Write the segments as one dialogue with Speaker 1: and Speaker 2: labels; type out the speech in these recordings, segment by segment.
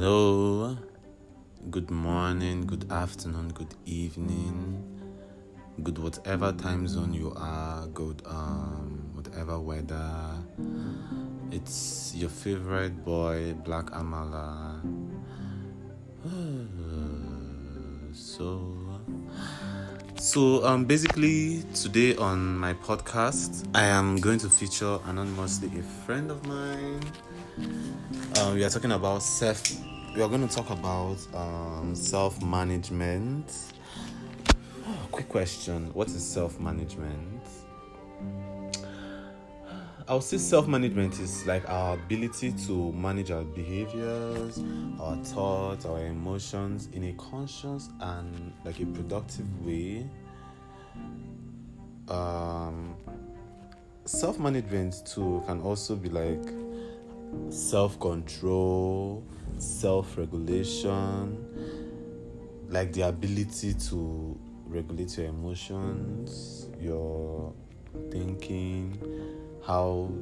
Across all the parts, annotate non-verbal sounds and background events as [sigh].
Speaker 1: Hello, good morning, good afternoon, good evening, good whatever time zone you are, good um whatever weather. It's your favorite boy, Black Amala. [sighs] so so um basically today on my podcast I am going to feature anonymously a friend of mine. Um, we are talking about self we are going to talk about um, self management. quick question What is self management? I would say self management is like our ability to manage our behaviors, our thoughts, our emotions in a conscious and like a productive way. Um, self management too can also be like self control, self regulation, like the ability to regulate your emotions, your thinking, how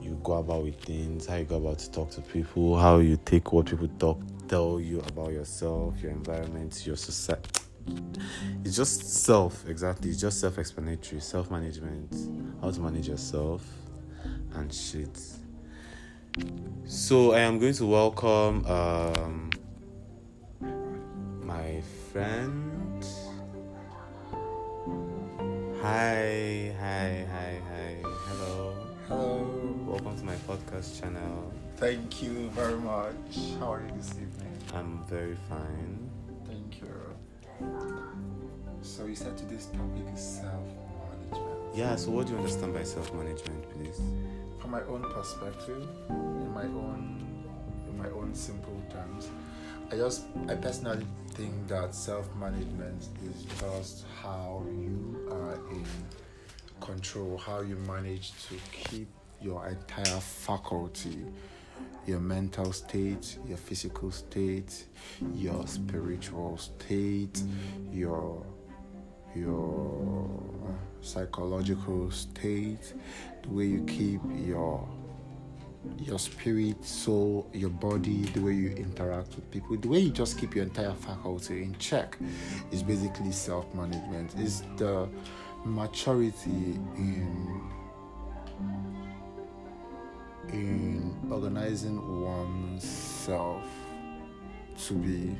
Speaker 1: you go about with things, how you go about to talk to people, how you take what people talk tell you about yourself, your environment, your society. It's just self, exactly. It's just self explanatory, self management, how to manage yourself and shit. So I am going to welcome um, my friend. Hi, hi, hi, hi. Hello.
Speaker 2: Hello.
Speaker 1: Welcome to my podcast channel.
Speaker 2: Thank you very much. How are you this evening?
Speaker 1: I'm very fine.
Speaker 2: Thank you. So you said today's topic is self-management.
Speaker 1: Yeah, so what do you understand by self management, please?
Speaker 2: From my own perspective, in my own in my own simple terms, I just I personally think that self-management is just how you are in control, how you manage to keep your entire faculty, your mental state, your physical state, your spiritual state, your your psychological state, the way you keep your your spirit, soul, your body, the way you interact with people, the way you just keep your entire faculty in check is basically self management. Is the maturity in in organizing oneself to be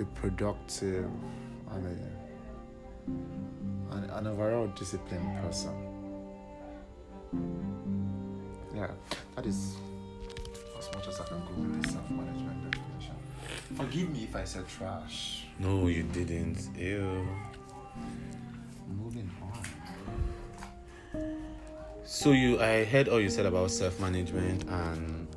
Speaker 2: a productive and a, an, an overall disciplined person. Yeah, that is as much as I can go with the self management definition. Forgive me if I said trash.
Speaker 1: No, you didn't. Ew.
Speaker 2: Moving on.
Speaker 1: So you, I heard all you said about self-management, and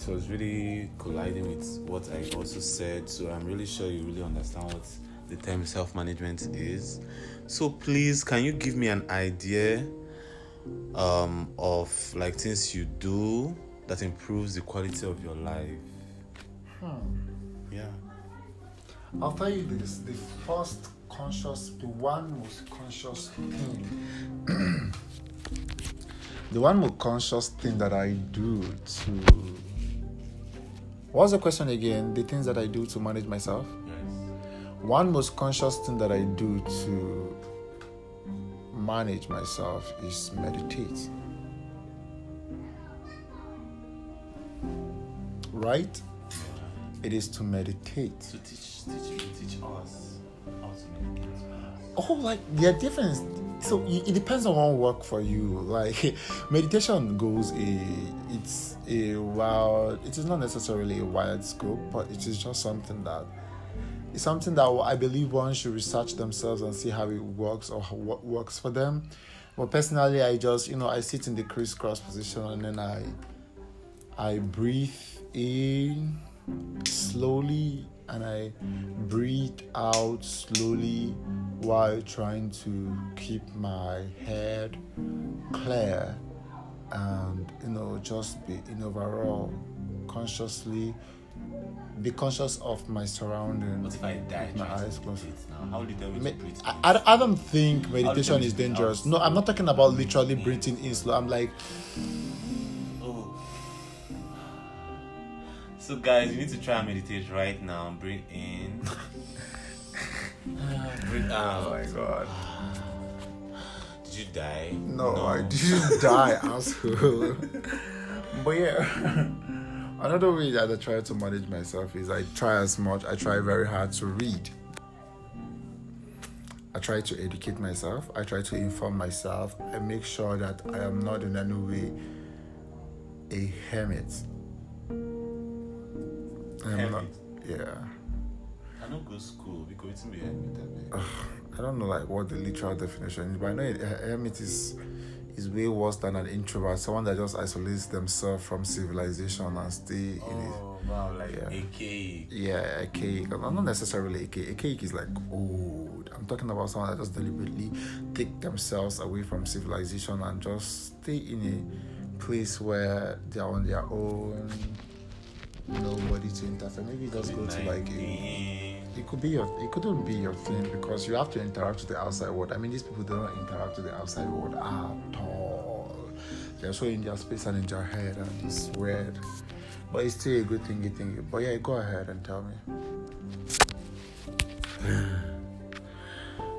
Speaker 1: it was really colliding with what I also said. So I'm really sure you really understand what the term self-management is. So please, can you give me an idea um, of like things you do that improves the quality of your life?
Speaker 2: Hmm.
Speaker 1: Yeah.
Speaker 2: I'll tell you this the first conscious, the one most conscious thing, [clears throat] the one most conscious thing that I do to. What's the question again? The things that I do to manage myself?
Speaker 1: Yes.
Speaker 2: One most conscious thing that I do to manage myself is meditate. Right? It is to meditate.
Speaker 1: To teach, teach, teach us how to meditate.
Speaker 2: Oh, like there are different. So it depends on what work for you. [laughs] Like meditation goes a, it's a wild. It is not necessarily a wide scope, but it is just something that it's something that I believe one should research themselves and see how it works or what works for them. But personally, I just you know I sit in the crisscross position and then I I breathe in slowly and I breathe out slowly while trying to keep my head clear and you know just be in overall consciously be conscious of my surroundings.
Speaker 1: What if I die?
Speaker 2: my eyes closed?
Speaker 1: How do you tell me
Speaker 2: Me-
Speaker 1: to breathe?
Speaker 2: I, I don't think meditation is dangerous. No, I'm not talking about literally breathing in slow. I'm like
Speaker 1: Oh. So, guys, you need to try and meditate right now. Breathe in. [laughs] [sighs] Breathe out.
Speaker 2: Oh my god.
Speaker 1: Did you die?
Speaker 2: No, I didn't die, [laughs] asshole. [laughs] but yeah, another way that I try to manage myself is I try as much. I try very hard to read. I try to educate myself. I try to inform myself. I make sure that I am not in any way a hermit. I am not.
Speaker 1: Hermit?
Speaker 2: Yeah.
Speaker 1: I don't go to school because it's me. I
Speaker 2: I don't know like what the literal definition is, but I know a hermit is is way worse than an introvert, someone that just isolates themselves from civilization and stay in it.
Speaker 1: Oh, wow, like
Speaker 2: Yeah.
Speaker 1: AK.
Speaker 2: Yeah, archaic. Not not necessarily archaic. Archaic is like old. I'm talking about someone that just deliberately take themselves away from civilization and just stay in a place where they're on their own. Nobody to interfere. Maybe just go to like a. it could be your it couldn't be your thing because you have to interact with the outside world. I mean these people don't interact with the outside world at all. They're so in their space and in their head and it's weird. But it's still a good thing you think but yeah, go ahead and tell me. [sighs]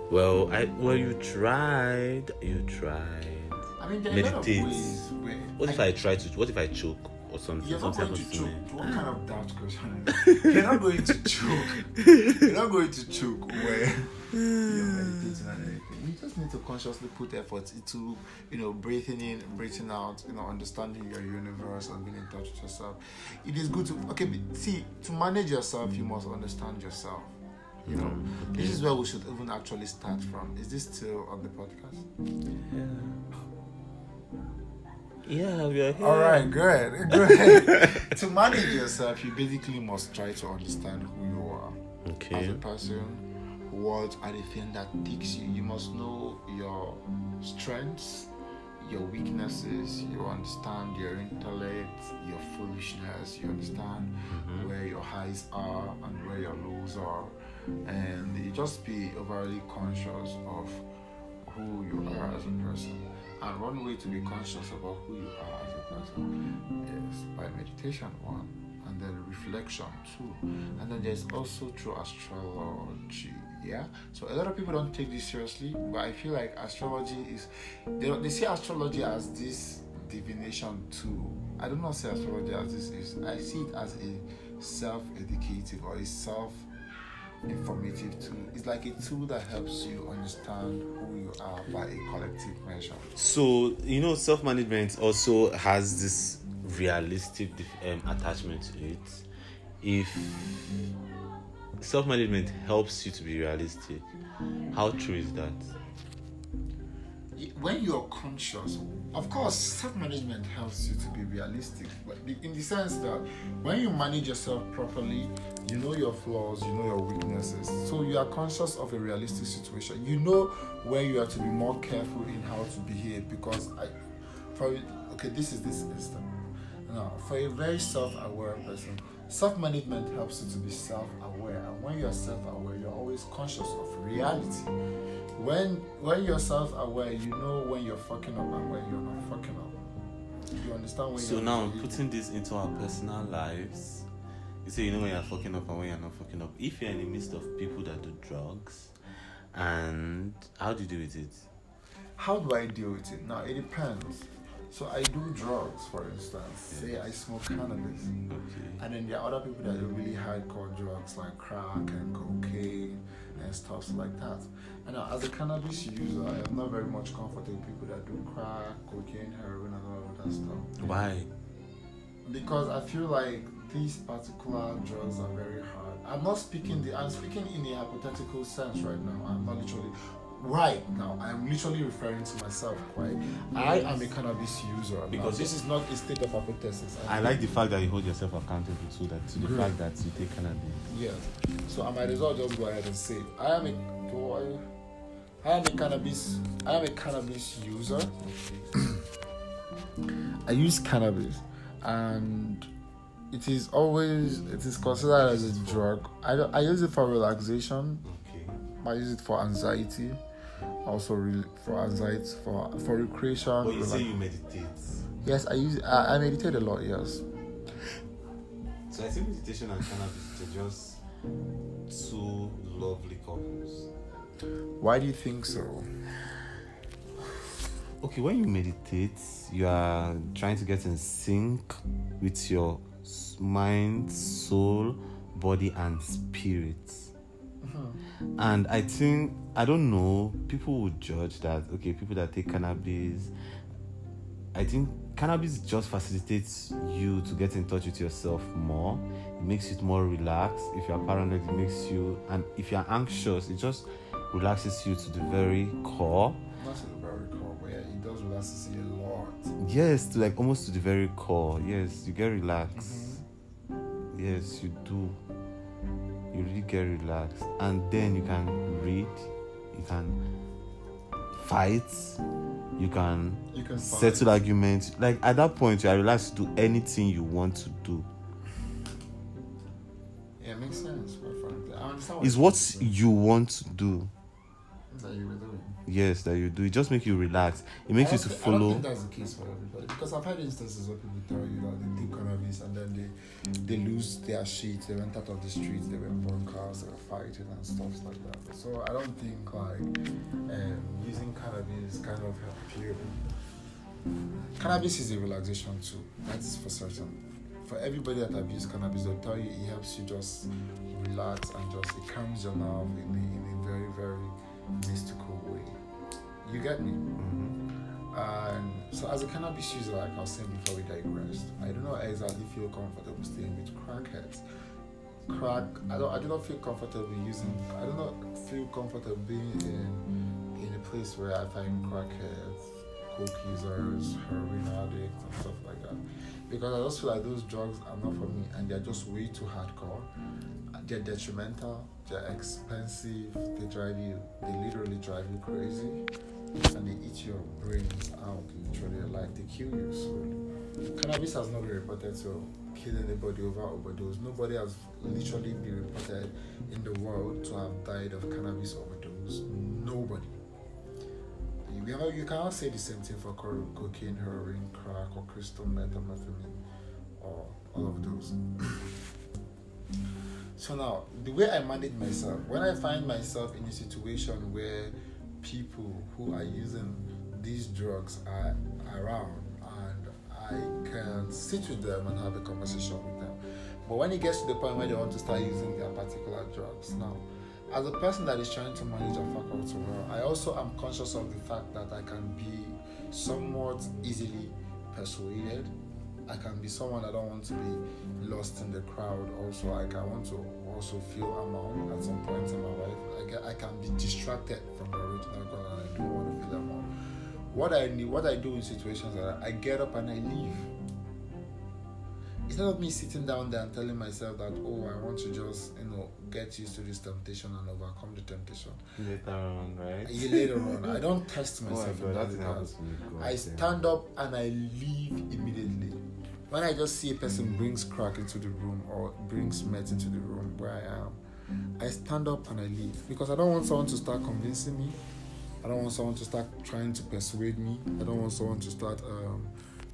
Speaker 1: Well, I well you tried. You tried.
Speaker 2: I mean there
Speaker 1: are a lot of Meditate.
Speaker 2: ways
Speaker 1: What if I try to? What if I choke or something?
Speaker 2: you're not
Speaker 1: something
Speaker 2: going to choke.
Speaker 1: to?
Speaker 2: What kind of doubt question? [laughs] you're not going to choke. You're not going to choke where you're meditating and everything. You just need to consciously put effort into, you know, breathing in, breathing out, you know, understanding your universe and being in touch with yourself. It is good to okay. See, to manage yourself, you must understand yourself. You know,
Speaker 1: Mm,
Speaker 2: this is where we should even actually start from. Is this still on the podcast?
Speaker 1: Yeah, we are here.
Speaker 2: All right, good, [laughs] good. to manage yourself, you basically must try to understand who you are
Speaker 1: okay.
Speaker 2: as a person. What are the things that ticks you? You must know your strengths, your weaknesses. You understand your intellect, your foolishness. You understand
Speaker 1: Mm-hmm.
Speaker 2: where your highs are and where your lows are, and you just be overly conscious of who you are as a person. And one way to be conscious about who you are as a person is by meditation, one, and then reflection, two, and then there's also through astrology. Yeah, so a lot of people don't take this seriously, but I feel like astrology is they, they see astrology as this divination tool. I don't know say astrology as this is. I see it as a self-educative or a self informative tool. It's like a tool that helps you understand who you are by a collective measure.
Speaker 1: So you know, self management also has this realistic um, attachment to it. If self management helps you to be realistic, how true is that?
Speaker 2: When you're conscious, of course, self management helps you to be realistic, but in the sense that when you manage yourself properly, you know your flaws, you know your weaknesses, so you are conscious of a realistic situation. You know where you have to be more careful in how to behave because I, for okay, this is this instant. Now, for a very self-aware person, self-management helps you to be self-aware, and when you're self-aware, you're always conscious of reality. When when you're self-aware, you know when you're fucking up and when you're not fucking up. You understand when
Speaker 1: So now putting this into our personal lives, you say you know when you're fucking up and when you're not fucking up. If you're in the midst of people that do drugs, and how do you do with it?
Speaker 2: How do I deal with it? Now it depends. So I do drugs, for instance. Say I smoke cannabis.
Speaker 1: Okay.
Speaker 2: And then there are other people that do really hardcore drugs like crack and cocaine and stuff like that. And now, as a cannabis user, I am not very much comfortable with people that do crack, cocaine, heroin, and all of that stuff.
Speaker 1: Why?
Speaker 2: Because I feel like these particular drugs are very hard. I'm not speaking the I'm speaking in a hypothetical sense right now. I'm not literally right now. I'm literally referring to myself, right? I am a cannabis user. Because
Speaker 1: Because-
Speaker 2: this is not a state of hypothesis.
Speaker 1: I like the fact that you hold yourself accountable to that, to the
Speaker 2: Great.
Speaker 1: fact that you take cannabis.
Speaker 2: Yes. So I might as well just go ahead and say I am a do I, I am a cannabis I am a cannabis user. [coughs] I use cannabis and it is always it is considered as a drug. I, I use it for relaxation.
Speaker 1: Okay.
Speaker 2: I use it for anxiety. Also re- for anxiety for for recreation.
Speaker 1: But you say you meditate.
Speaker 2: yes, I use I, I meditate a lot. Yes.
Speaker 1: So I think meditation and cannabis are just two lovely couples.
Speaker 2: Why do you think so?
Speaker 1: Okay, when you meditate, you are trying to get in sync with your mind, soul, body, and spirit. And I think, I don't know, people would judge that, okay, people that take cannabis, I think cannabis just facilitates you to get in touch with yourself more. It makes you more relaxed. If you're paranoid, it makes you, and if you're anxious, it just relaxes you to the very core.
Speaker 2: Yeah, it does relax you a lot.
Speaker 1: Yes, to like almost to the very core. Yes, you get relaxed. Yes, you do. You really get relaxed. And then you can read, you can fight, you can
Speaker 2: You can
Speaker 1: settle arguments. Like at that point, you are relaxed to do anything you want to do.
Speaker 2: Yeah, it makes sense, quite frankly. I understand
Speaker 1: It's what
Speaker 2: saying.
Speaker 1: you want to do.
Speaker 2: That you were doing.
Speaker 1: Yes, that you do. It just makes you relax. It makes you to
Speaker 2: thi- I don't
Speaker 1: follow.
Speaker 2: think that's the case for everybody because I've had instances where people tell you that they do cannabis and then they they lose their shit, they went out of the streets, they were burn cars, they were fighting and stuff like that. So I don't think like um, using cannabis kind of help you. Cannabis is a relaxation too. That is for certain. For everybody that abuse cannabis, they'll tell you it helps you just relax and just it calms your nerve in a, in a very very mystical way. You get me?
Speaker 1: Mhm.
Speaker 2: And so, as a cannabis user, like I was saying before we digressed, I do not exactly feel comfortable staying with crackheads. Crack, I don't, I do not feel comfortable using. I do not feel comfortable being in in a place where I find crackheads, coke users, heroin addicts, and stuff like that. Because I just feel like those drugs are not for me, and they're just way too hardcore. They're detrimental. They're expensive. They drive you. They literally drive you crazy and they eat your brains out literally like they kill you so cannabis has not been reported to kill anybody over overdose nobody has literally been reported in the world to have died of cannabis overdose nobody you, cannot, you cannot say the same thing for cocaine heroin crack or crystal methamphetamine or all of those so now the way i manage myself when i find myself in a situation where people who are using these drugs are around and I can sit with them and have a conversation with them. But when it gets to the point where they want to start using their particular drugs, now, as a person that is trying to manage a faculty well, I also am conscious of the fact that I can be somewhat easily persuaded. I can be someone I don't want to be lost in the crowd. Also, like I want to also feel among at some point in my life. I get, I can be distracted from the original goal and I don't want to feel among. What I need, what I do in situations that, I get up and I leave. Instead of me sitting down there and telling myself that, oh, I want to just, you know, get used to this temptation and overcome the temptation.
Speaker 1: Later on, right?
Speaker 2: Later on, I don't [laughs] test
Speaker 1: Oh my
Speaker 2: myself in
Speaker 1: god,
Speaker 2: that
Speaker 1: that thing
Speaker 2: regard.
Speaker 1: happens to me.
Speaker 2: I stand up and I leave immediately. When I just see a person brings crack into the room or brings meth into the room where I am, I stand up and I leave because I don't want someone to start convincing me. I don't want someone to start trying to persuade me. I don't want someone to start um,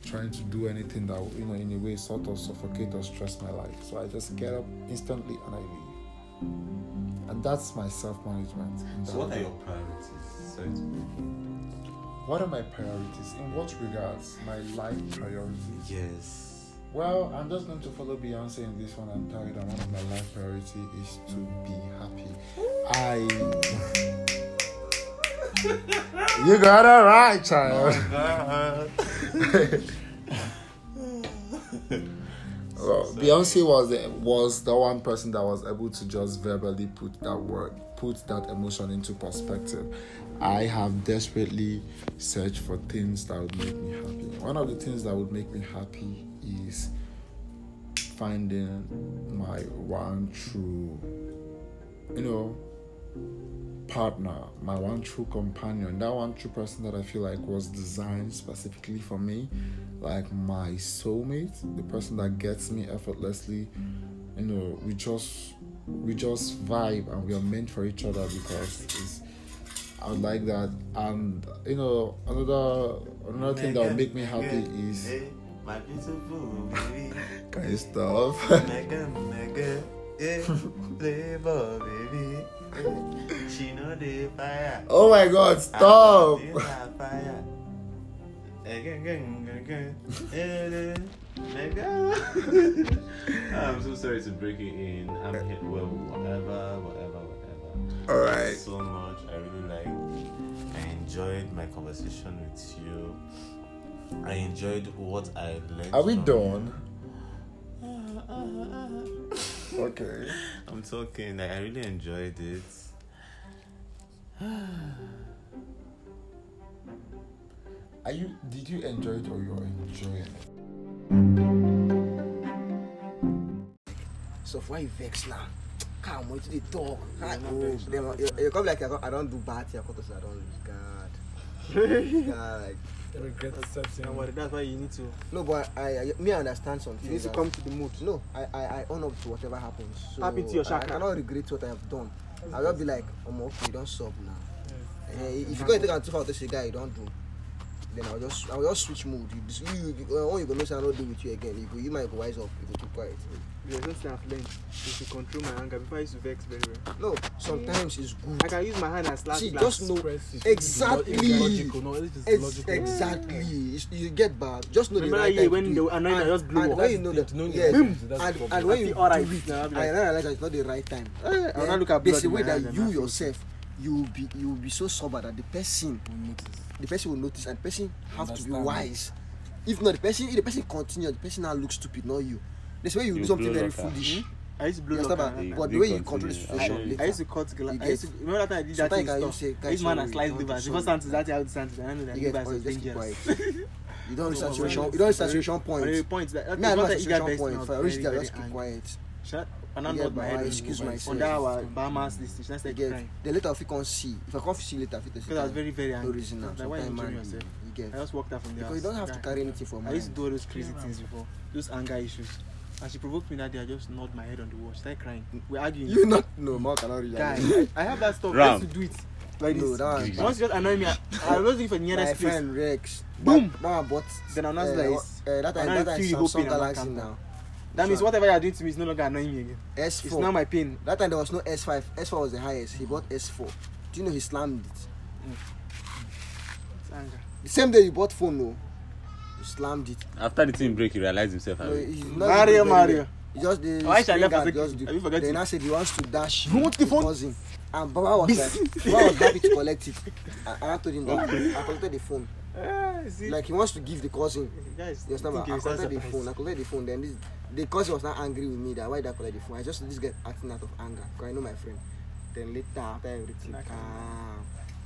Speaker 2: trying to do anything that you know in a way sort of suffocate or stress my life. So I just get up instantly and I leave. And that's my self-management.
Speaker 1: So, what are your priorities? To
Speaker 2: What are my priorities? In what regards? My life priorities.
Speaker 1: Yes.
Speaker 2: Well, I'm just going to follow Beyonce in this one and tell you that one of my life priority is to be happy. I. [laughs] you got it right, child. [laughs] Well, Beyonce was the, was the one person that was able to just verbally put that word, put that emotion into perspective. I have desperately searched for things that would make me happy. One of the things that would make me happy is finding my one true, you know, partner, my one true companion, that one true person that I feel like was designed specifically for me, like my soulmate, the person that gets me effortlessly. You know, we just we just vibe and we are meant for each other because it's I would like that. And you know, another another thing that would make me happy is eh,
Speaker 1: My beautiful baby.
Speaker 2: Can you stop?
Speaker 1: mega, mega. Yeah, flavor, baby. Eh. She know the fire.
Speaker 2: oh my god, stop!
Speaker 1: Fire. Eh, [laughs] I'm so sorry to break it in. I'm here. Well, whatever, whatever, whatever.
Speaker 2: Alright.
Speaker 1: so much. I really like. I enjoyed my conversation with you. I enjoyed what I learned.
Speaker 2: Are we done? [laughs] Okay.
Speaker 1: I'm talking. Like, I really enjoyed it. [sighs]
Speaker 2: Are you did you enjoy it or you're enjoying it?
Speaker 3: So why you vex now? Come, what you dey talk?
Speaker 1: Yeah,
Speaker 3: oh, them, you, you come like I don't, I don't do bad thing. I come to say I don't lose. God, God,
Speaker 4: regret accepting.
Speaker 5: Don't that's why you need to.
Speaker 3: no, but I, I me I understand something.
Speaker 5: You need to come to the mood.
Speaker 3: No, I, I, I own up to whatever happens. So
Speaker 5: Tap into your
Speaker 3: I, I
Speaker 5: chakra.
Speaker 3: cannot regret what I have done. I'll just be like, um, okay, don't sub now.
Speaker 5: Yeah.
Speaker 3: Eh, if you go and take out two out this guy, you don't do. Then I'll just I'll just switch mood. You, you, you, uh, when you go know say I not deal with you again, you go you might go wise up, you go keep quiet.
Speaker 5: There's something I've learned is to control my anger. Before I used to vex very well.
Speaker 3: No, sometimes it's good.
Speaker 5: I can use my hand and slash
Speaker 3: See,
Speaker 5: glass.
Speaker 3: just know exactly.
Speaker 4: It's logical, no, it's logical.
Speaker 3: exactly. It's, you get bad. Just know
Speaker 5: Remember
Speaker 3: the right
Speaker 5: year
Speaker 3: time
Speaker 5: when they annoying, I
Speaker 3: and,
Speaker 5: just blew
Speaker 3: and
Speaker 5: up.
Speaker 3: when you know that,
Speaker 4: the- no,
Speaker 3: yes, and,
Speaker 4: the problem.
Speaker 3: and when you
Speaker 5: feel alright.
Speaker 3: do it,
Speaker 5: Now
Speaker 3: I now realize that it's not the right time.
Speaker 5: I not look at in
Speaker 3: way that
Speaker 5: and
Speaker 3: you yourself you will be you will be so sober that the person the person will notice and the person have to be wise. If not the person if the person continue, the person now looks stupid, not you. That's why you,
Speaker 1: You
Speaker 3: do something very
Speaker 1: locker.
Speaker 3: foolish.
Speaker 5: I used to blow locker.
Speaker 1: You-
Speaker 3: But the way you control the
Speaker 1: I-
Speaker 3: situation
Speaker 5: I,
Speaker 3: later.
Speaker 5: I used to cut glass. I used to, remember that time I did that
Speaker 3: Sometimes
Speaker 5: thing I used man and
Speaker 3: "Guys,
Speaker 5: slice
Speaker 3: sorry,
Speaker 5: liver.
Speaker 3: don't
Speaker 5: Before
Speaker 3: do
Speaker 5: Santos, that how Santos. I know that
Speaker 3: or you
Speaker 5: is dangerous. [laughs]
Speaker 3: You don't reach saturation. You don't reach saturation point.
Speaker 5: the point that
Speaker 3: Me, I know
Speaker 5: I
Speaker 3: saturation
Speaker 5: that
Speaker 3: point.
Speaker 5: best
Speaker 3: If I reach there, just keep quiet.
Speaker 5: Shut. And I
Speaker 3: Yeah,
Speaker 5: nod my head
Speaker 3: excuse
Speaker 5: on-
Speaker 3: myself.
Speaker 5: on that our Bahamas list. That's
Speaker 3: You
Speaker 5: like
Speaker 3: get the later if you can see. If I can't see later, if
Speaker 5: Because I was very, very angry.
Speaker 3: no reason now.
Speaker 5: Like, why you
Speaker 3: Sometimes
Speaker 5: injuring yourself?
Speaker 3: you get
Speaker 5: I just walked out from the
Speaker 3: because you don't have to carry anything for me.
Speaker 5: I used to do all those crazy things before. Those anger issues. And she provoked me that day. I just nod my head on the wall. She started crying. We're arguing.
Speaker 3: You not no more cannot read.
Speaker 5: Guy, I, I have that stuff. I
Speaker 1: Ram.
Speaker 5: used to do it. Like
Speaker 3: No,
Speaker 5: this.
Speaker 3: that was
Speaker 1: Once
Speaker 5: Once you just annoy me, I, I was looking for the
Speaker 3: my
Speaker 5: nearest place.
Speaker 3: friend Rex.
Speaker 5: Boom.
Speaker 3: That, that one bought.
Speaker 5: Then I'm not
Speaker 3: uh,
Speaker 5: like,
Speaker 3: uh, that time, that
Speaker 5: I
Speaker 3: time
Speaker 5: feel the whole
Speaker 3: Samsung
Speaker 5: pain
Speaker 3: Galaxy now.
Speaker 5: That means
Speaker 3: So-
Speaker 5: whatever you're doing to me is no longer annoying me again. It's now
Speaker 3: S4.
Speaker 5: my pain.
Speaker 3: That time there was no S5. S4 was the highest. He bought S4. Do you know he slammed it?
Speaker 5: It's anger.
Speaker 3: The same day you bought phone, no. You slammed it.
Speaker 1: After the team break, he realized himself.
Speaker 3: No, he's not
Speaker 5: Mario, Mario.
Speaker 3: well. He just the
Speaker 5: Why should I left
Speaker 3: just do.
Speaker 5: Have you forgot
Speaker 3: Then
Speaker 5: it?
Speaker 3: I said he wants to dash.
Speaker 5: You want the phone?
Speaker 3: Cousin. And Baba was [laughs] like, Baba was happy to collect it. And I told him that I collected the phone.
Speaker 5: Ah.
Speaker 3: Like he wants to give the cousin.
Speaker 5: guys,
Speaker 3: understand?
Speaker 5: think
Speaker 3: I collected the phone. I collected the phone. Then this, the cousin was not angry with me that why did I collect the phone? I just this guy acting out of anger because I know my friend. Then later after everything,
Speaker 5: Like,
Speaker 3: calm.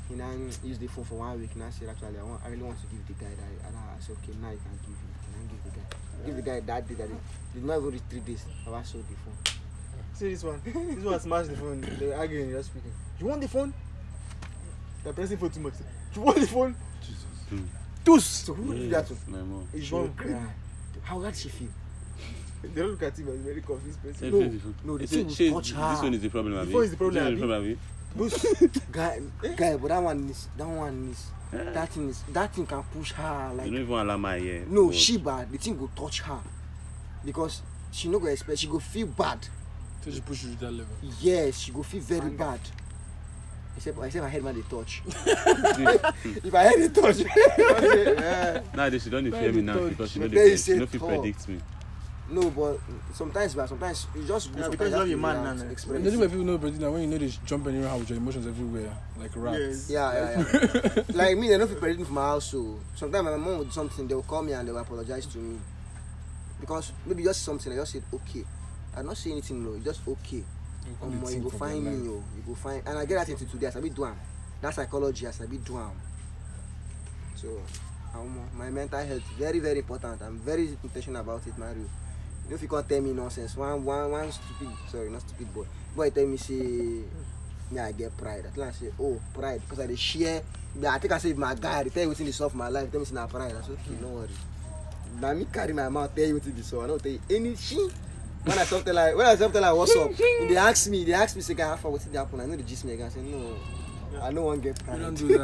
Speaker 3: He now used the phone for one week. Now said actually I want I really want to give the guy that. And I said okay now you can give him. Can I give the guy? Give the guy that day that day. Did not even reach three days. Baba sold the phone.
Speaker 5: See this one. [laughs] this one smashed the phone. They're arguing. You're speaking. You want the phone? They're pressing for too much. You want the phone?
Speaker 1: Hmm.
Speaker 5: Tus.
Speaker 3: So who did that to?
Speaker 1: Yes, my mom.
Speaker 5: It's
Speaker 3: She
Speaker 5: wrong.
Speaker 3: cried. How did she feel?
Speaker 5: They don't look at him as a very confused person.
Speaker 3: No, no, the thing will touch
Speaker 1: This
Speaker 3: her.
Speaker 1: one is the problem,
Speaker 5: The
Speaker 1: abi?
Speaker 5: phone is the problem,
Speaker 1: This one
Speaker 5: abi?
Speaker 1: abi? [laughs]
Speaker 3: guy, guy, but that one is that one is that thing is that thing can push her
Speaker 1: You
Speaker 3: like
Speaker 1: don't even allow my ear.
Speaker 3: no
Speaker 1: but-
Speaker 3: she bad the thing go touch her because she no go expect she go feel bad
Speaker 4: So she push you to that level.
Speaker 3: yes she go feel very
Speaker 5: Anger.
Speaker 3: bad except except i head man dey touch [laughs] if i head dey touch
Speaker 5: yeah.
Speaker 1: they should don't fear me now because she know
Speaker 3: But
Speaker 1: the
Speaker 3: then you
Speaker 1: know fit
Speaker 3: talk.
Speaker 1: predict me.
Speaker 3: no but sometimes but sometimes you just go
Speaker 5: Yeah, because you love your man
Speaker 3: have
Speaker 5: now,
Speaker 3: to
Speaker 5: now.
Speaker 3: express
Speaker 4: You know
Speaker 3: it.
Speaker 4: when people know Brazil now when you know they jump anyhow with your emotions everywhere like rats.
Speaker 5: Yes.
Speaker 3: yeah yeah yeah [laughs] like me they no fit predict me for my house so sometimes my mom will do something they will call me and they will apologize to me because maybe just something i just said okay I'm not say anything no It's just okay
Speaker 4: You come dey
Speaker 3: omo you go find me
Speaker 4: life.
Speaker 3: o you go find and i get that thing today i sabi do am. That psychology i sabi do am. So omo my mental health very very important. I'm very in ten tional about it mario. You no fit come tell me nonsense one one one stupid sorry not stupid boy. Boy tell me say me i get pride. Tell am say oh pride. Because i dey share me i think i say my guy dey tell you wetin dey sup for my life. Tell me say na pride. I say okay no worry. Na me carry my mouth tell you wetin dey sup i no tell you any shit when i tell her when i tell her what's up he dey ask me he dey ask me say guy how far wetin dey happen i no dey gist me again i say no I no wan get
Speaker 4: We
Speaker 3: pride.
Speaker 4: don't do that. [laughs]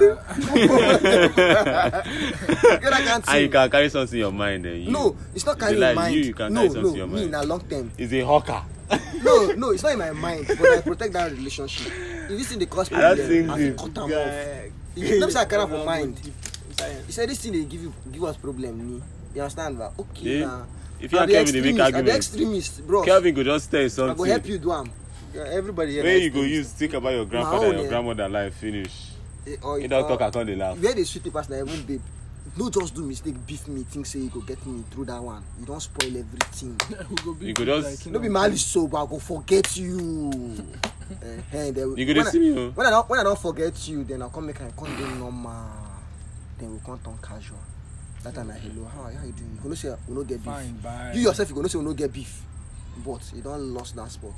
Speaker 3: Girl, I can't
Speaker 1: And you can carry something in your mind. Then you,
Speaker 3: No, it's not
Speaker 1: it
Speaker 3: carrying
Speaker 1: like
Speaker 3: mind.
Speaker 1: you, you can
Speaker 3: no,
Speaker 1: carry something
Speaker 3: no,
Speaker 1: in your
Speaker 3: me
Speaker 1: mind?
Speaker 3: na long term.
Speaker 1: Is a hawker. [laughs]
Speaker 3: No, no, it's not in my mind, but I protect that relationship. If this thing dey cause
Speaker 1: I don't
Speaker 3: problem, I fit cut am off.
Speaker 5: Guy.
Speaker 3: You let me say I carry am for [laughs] mind. He said this thing dey give you give us problem ni. You understand ba? Okay
Speaker 1: Yeah.
Speaker 3: na.
Speaker 1: If you
Speaker 3: I be
Speaker 1: Kevin dey make
Speaker 3: I
Speaker 1: argument,
Speaker 3: extremist, bro.
Speaker 1: Kelvin go just tell you
Speaker 3: I go
Speaker 1: something.
Speaker 3: help you do am.
Speaker 5: Everybody here.
Speaker 1: Where you go use think about your grandfather and your
Speaker 3: eh.
Speaker 1: grandmother life finish.
Speaker 3: Eh, or-
Speaker 1: You don't
Speaker 3: or-
Speaker 1: talk I come dey laugh.
Speaker 3: Where dey sweet pass na even babe. No just do mistake beef me think say you go get me through that one. You don spoil everything. [laughs]
Speaker 1: You go just-
Speaker 3: no be malice so but I go forget you. [laughs] Eh, eh, then
Speaker 1: You go dey
Speaker 3: I-
Speaker 1: see me o.
Speaker 3: when I don't when I don't forget you, then I'll come make I come dey normal. Then we come turn casual. That time na hello, how how you doing? You go know say we no get beef.
Speaker 4: fine. Bye.
Speaker 3: You yourself you go know say we no get beef, but you don lost that spot.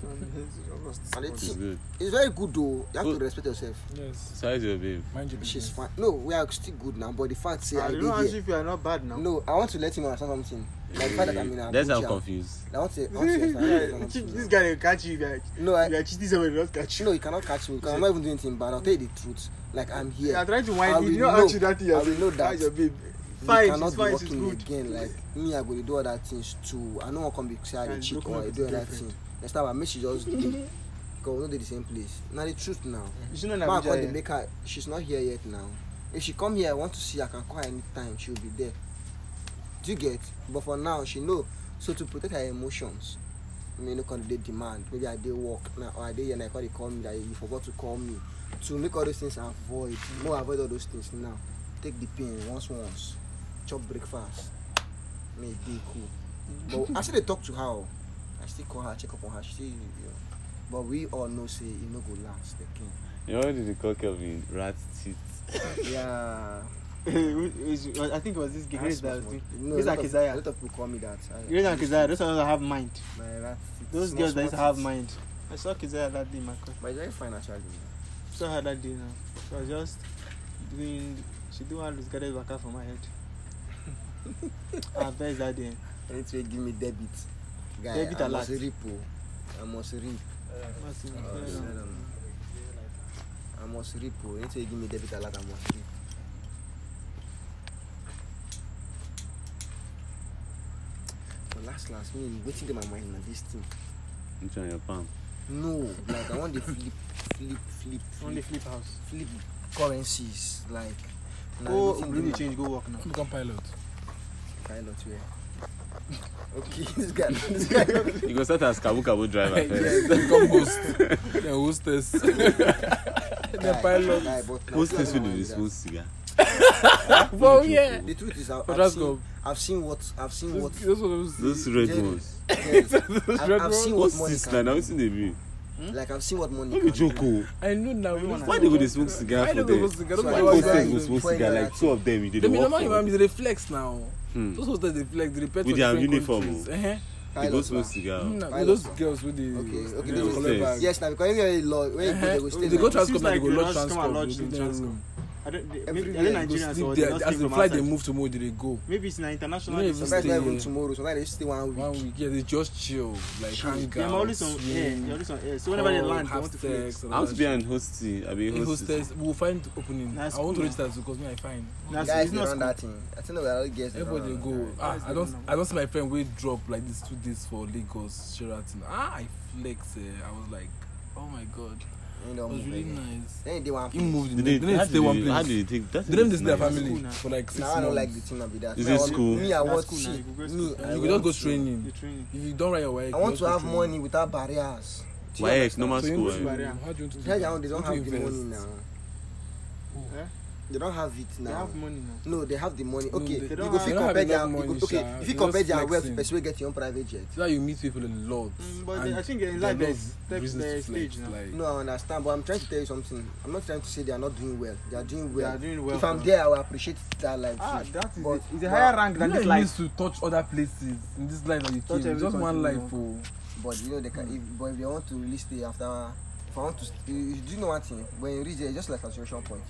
Speaker 3: [laughs] And
Speaker 1: It's good.
Speaker 3: it's very good though. You have
Speaker 1: Good.
Speaker 3: to respect yourself.
Speaker 4: Yes.
Speaker 1: Size your babe.
Speaker 4: Mind your
Speaker 3: She's fine. No, we are still good now. But the fact say
Speaker 5: Ah,
Speaker 3: I
Speaker 5: they
Speaker 3: dey
Speaker 5: don't ask you
Speaker 3: here.
Speaker 5: if you are not bad now.
Speaker 3: No, I want to let him understand something. Like the fact that I'm in
Speaker 1: That's how I'm confused.
Speaker 3: I want to. I want to understand
Speaker 5: Yeah,
Speaker 3: something.
Speaker 5: this guy will catch you you are,
Speaker 3: No, I,
Speaker 5: you are cheating somebody, will not catch you.
Speaker 3: no, you cannot catch me because I'm not even doing anything bad. I'll tell you the truth. Like I'm here.
Speaker 5: You are trying to
Speaker 3: I
Speaker 5: wind
Speaker 3: will
Speaker 5: you. You don't
Speaker 3: know-
Speaker 5: ask you that thing.
Speaker 3: I will know that.
Speaker 5: Your babe?
Speaker 3: we
Speaker 5: Fine,
Speaker 3: cannot
Speaker 5: she's
Speaker 3: be
Speaker 5: fine, she's
Speaker 3: working again. Like me, I go dey do other things too. I no wan come be I
Speaker 5: And
Speaker 3: cheat
Speaker 5: broken
Speaker 3: or I do other
Speaker 5: girlfriend.
Speaker 3: thing. Next time I make she just dey. Because we no dey the same place. Na the truth now.
Speaker 5: You know
Speaker 3: Ma I call the
Speaker 5: yeah.
Speaker 3: make her. She's not here yet now. If she come here, I want to see. her, I can call her anytime. She will be there. Do you get? But for now, she know. So to protect her emotions, me no come dey demand. Maybe I dey work now or I dey here now. I call they call me that you forgot to call me. To make all those things avoid. More avoid all those things now. Take the pain once once. Chop breakfast. It dey cool. But I still dey talk to her. o. I still call her, check up on her. She say, you know, but we all know say e no go last again.
Speaker 1: You know what they call Kelvin? Rat teeth. [laughs]
Speaker 3: Yeah.
Speaker 5: I think it was this
Speaker 3: That's
Speaker 5: that was
Speaker 3: No,
Speaker 5: Grace
Speaker 3: a
Speaker 5: and
Speaker 3: lot of-
Speaker 5: Keziah.
Speaker 3: A lot of people call me that. I-
Speaker 5: Grace and Keziah, those are those that have mind.
Speaker 3: Rat.
Speaker 5: Those girls that used to
Speaker 3: small
Speaker 5: have mind. I saw Keziah that day my car.
Speaker 3: But very fine actually.
Speaker 5: saw her that day now. She was just doing, she do all this gathered waka for my head. [laughs] Her best that day.
Speaker 3: Anything give me debit. Guy,
Speaker 5: Debit
Speaker 3: I
Speaker 5: alert.
Speaker 3: must rip. oh. I must rip.
Speaker 5: Massive.
Speaker 3: Uh,
Speaker 5: Very
Speaker 3: um, I must rip. oh. Anything give me debit alert, I must rip. Last last, me waiting in my mind na this thing.
Speaker 1: Which on your palm?
Speaker 3: No, like I want the flip, flip, flip,
Speaker 5: On the
Speaker 3: flip,
Speaker 5: flip house.
Speaker 3: flip currencies. Like,
Speaker 5: Go
Speaker 3: wetin dey
Speaker 5: really
Speaker 3: my-
Speaker 5: change, go work now.
Speaker 4: Become pilot.
Speaker 3: pilot where. [laughs] Okay, [laughs] this guy, this guy.
Speaker 1: You go start as Kabu Kabu driver [laughs]
Speaker 4: Yeah,
Speaker 1: first.
Speaker 4: become host. Then hostess. Then pilot.
Speaker 3: wetin I want
Speaker 1: the
Speaker 3: is that-
Speaker 1: smooth cigar?
Speaker 4: Well, yeah.
Speaker 3: The truth is, I've,
Speaker 4: But
Speaker 3: I've,
Speaker 4: that's
Speaker 3: seen,
Speaker 4: good.
Speaker 3: I've seen what I've seen what.
Speaker 4: Those, [laughs] those,
Speaker 1: Those red
Speaker 3: Jerry-
Speaker 1: ones.
Speaker 3: Yes, I've,
Speaker 4: red
Speaker 3: I've
Speaker 4: ones?
Speaker 3: seen what
Speaker 1: What's
Speaker 3: money
Speaker 1: this
Speaker 3: can
Speaker 1: now? Now
Speaker 3: do.
Speaker 1: what's in the be?
Speaker 3: Like I've seen what money
Speaker 1: No be
Speaker 3: can
Speaker 1: joke
Speaker 3: do.
Speaker 1: oh.
Speaker 4: I know now.
Speaker 5: Why
Speaker 1: Why they go dey smoke cigar
Speaker 4: Why
Speaker 1: for
Speaker 4: they go
Speaker 1: them?
Speaker 4: smoke cigar?
Speaker 3: So
Speaker 4: Don't
Speaker 3: I
Speaker 4: know
Speaker 1: Why
Speaker 3: was
Speaker 4: why
Speaker 1: hostess
Speaker 3: like-
Speaker 1: go
Speaker 4: they
Speaker 1: smoke
Speaker 3: point
Speaker 1: cigar
Speaker 3: at
Speaker 1: like
Speaker 3: it.
Speaker 1: two of them? You
Speaker 4: They
Speaker 1: dey
Speaker 4: mean,
Speaker 1: work
Speaker 4: normal
Speaker 1: for?
Speaker 4: human beings, they flex now.
Speaker 1: Hmm.
Speaker 4: Those hostels, they flex, they repent
Speaker 1: With
Speaker 4: for
Speaker 1: their
Speaker 4: different
Speaker 1: uniform,
Speaker 4: countries.
Speaker 1: oh.
Speaker 4: Uh-huh.
Speaker 1: They go
Speaker 3: Pilot,
Speaker 1: smoke
Speaker 3: ma.
Speaker 1: cigar.
Speaker 4: Mm, nah,
Speaker 3: Pilot,
Speaker 4: those
Speaker 3: ma.
Speaker 4: girls with the
Speaker 3: Okay, okay,
Speaker 4: they
Speaker 1: they
Speaker 4: go
Speaker 1: go
Speaker 4: collect
Speaker 1: stairs.
Speaker 4: bag.
Speaker 3: Yes, now because you're a law, when you go, they
Speaker 4: Uh-huh.
Speaker 3: go stay
Speaker 4: If they go
Speaker 3: now.
Speaker 4: transcorp,
Speaker 5: Seems
Speaker 4: now they
Speaker 5: like
Speaker 4: go
Speaker 5: they
Speaker 4: lodge
Speaker 5: just I don't, they,
Speaker 3: Every
Speaker 5: maybe,
Speaker 3: day
Speaker 5: are they
Speaker 3: you go
Speaker 5: Nigerians
Speaker 4: Sleep
Speaker 5: or they
Speaker 4: there.
Speaker 5: just
Speaker 4: As the flight they move to Modi, they go.
Speaker 5: Maybe it's an international. Come
Speaker 3: Sometimes not even tomorrow, sometimes they stay one week.
Speaker 4: One week, yeah, they just chill, like
Speaker 3: Chill.
Speaker 4: hang
Speaker 5: They're always on air. They're always on air. So whenever they land, they want to flex.
Speaker 1: I want to be an hostie. I be a
Speaker 4: In
Speaker 1: hostess.
Speaker 4: hostess, we'll find opening.
Speaker 5: That's
Speaker 4: I want to
Speaker 5: cool.
Speaker 4: register because me I find.
Speaker 5: That's
Speaker 3: Guys,
Speaker 5: not
Speaker 3: run that thing. I think are all guests. they
Speaker 4: Everybody go.
Speaker 3: that.
Speaker 4: Ah,
Speaker 5: Guys,
Speaker 4: I don't. I don't see my friend we drop like this two days for Lagos Sheraton. Ah, I flex. Eh. I was like, oh my god,
Speaker 3: they
Speaker 4: was
Speaker 3: move
Speaker 4: really
Speaker 3: again.
Speaker 4: nice.
Speaker 3: Then they want
Speaker 4: He moved.
Speaker 1: Did
Speaker 4: They,
Speaker 1: they,
Speaker 4: they
Speaker 1: how
Speaker 4: didn't stay one
Speaker 1: did they, how
Speaker 4: place.
Speaker 1: did they take that?
Speaker 4: They didn't
Speaker 1: is
Speaker 4: stay their
Speaker 1: nice.
Speaker 4: family
Speaker 5: School now.
Speaker 4: for like six
Speaker 3: Now I don't like the
Speaker 4: months.
Speaker 3: thing that be that.
Speaker 1: Is
Speaker 3: Me, I
Speaker 1: it
Speaker 3: want-
Speaker 1: school?
Speaker 3: Me, I
Speaker 5: That's
Speaker 3: want
Speaker 5: cool now,
Speaker 3: see.
Speaker 5: you go go
Speaker 3: Me,
Speaker 5: school.
Speaker 3: I
Speaker 4: You could just go
Speaker 3: want to-
Speaker 4: training.
Speaker 5: The training.
Speaker 4: If you don't write your work,
Speaker 3: I want to have money without barriers. Do you
Speaker 1: Why
Speaker 3: understand?
Speaker 1: normal
Speaker 4: So you
Speaker 1: school?
Speaker 4: need to-
Speaker 1: eh?
Speaker 5: Barrier.
Speaker 4: How do you want to do
Speaker 3: Tell
Speaker 4: that?
Speaker 3: them they don't
Speaker 4: You want
Speaker 3: have
Speaker 4: to
Speaker 3: the money
Speaker 4: invest.
Speaker 3: now.
Speaker 5: Eh?
Speaker 3: They don't have it
Speaker 5: They
Speaker 3: now.
Speaker 5: have money now.
Speaker 3: No, they have the money.
Speaker 4: No,
Speaker 3: Okay,
Speaker 4: they
Speaker 3: you
Speaker 5: don't
Speaker 3: go
Speaker 5: have-
Speaker 3: fit
Speaker 4: they don't have
Speaker 3: compare their you go-
Speaker 4: money,
Speaker 3: okay.
Speaker 4: sha.
Speaker 3: If
Speaker 4: They
Speaker 3: you compare their wealth, person will get your own private jet.
Speaker 4: So that you meet people a lot.
Speaker 5: Mm, but
Speaker 4: and
Speaker 5: I think in life
Speaker 4: no
Speaker 5: there's steps, there's
Speaker 4: flex,
Speaker 5: stage now.
Speaker 4: Like,
Speaker 3: No, I understand, but I'm trying to tell you something. I'm not trying to say they are not doing well. They are doing
Speaker 5: They
Speaker 3: well.
Speaker 5: are doing well.
Speaker 3: if I'm
Speaker 5: now.
Speaker 3: there, I will appreciate that life.
Speaker 5: Ah,
Speaker 3: too.
Speaker 5: that is
Speaker 3: But-
Speaker 5: it. It's a higher rank
Speaker 4: you
Speaker 5: than this life.
Speaker 4: means to touch other places in this life that you
Speaker 5: Touch
Speaker 4: came. Just one life.
Speaker 5: you
Speaker 4: Oh.
Speaker 3: But you know, they can, if, but if they want to really stay after, if I want to, you, you do know one thing. When you reach there, it's just like a saturation point. You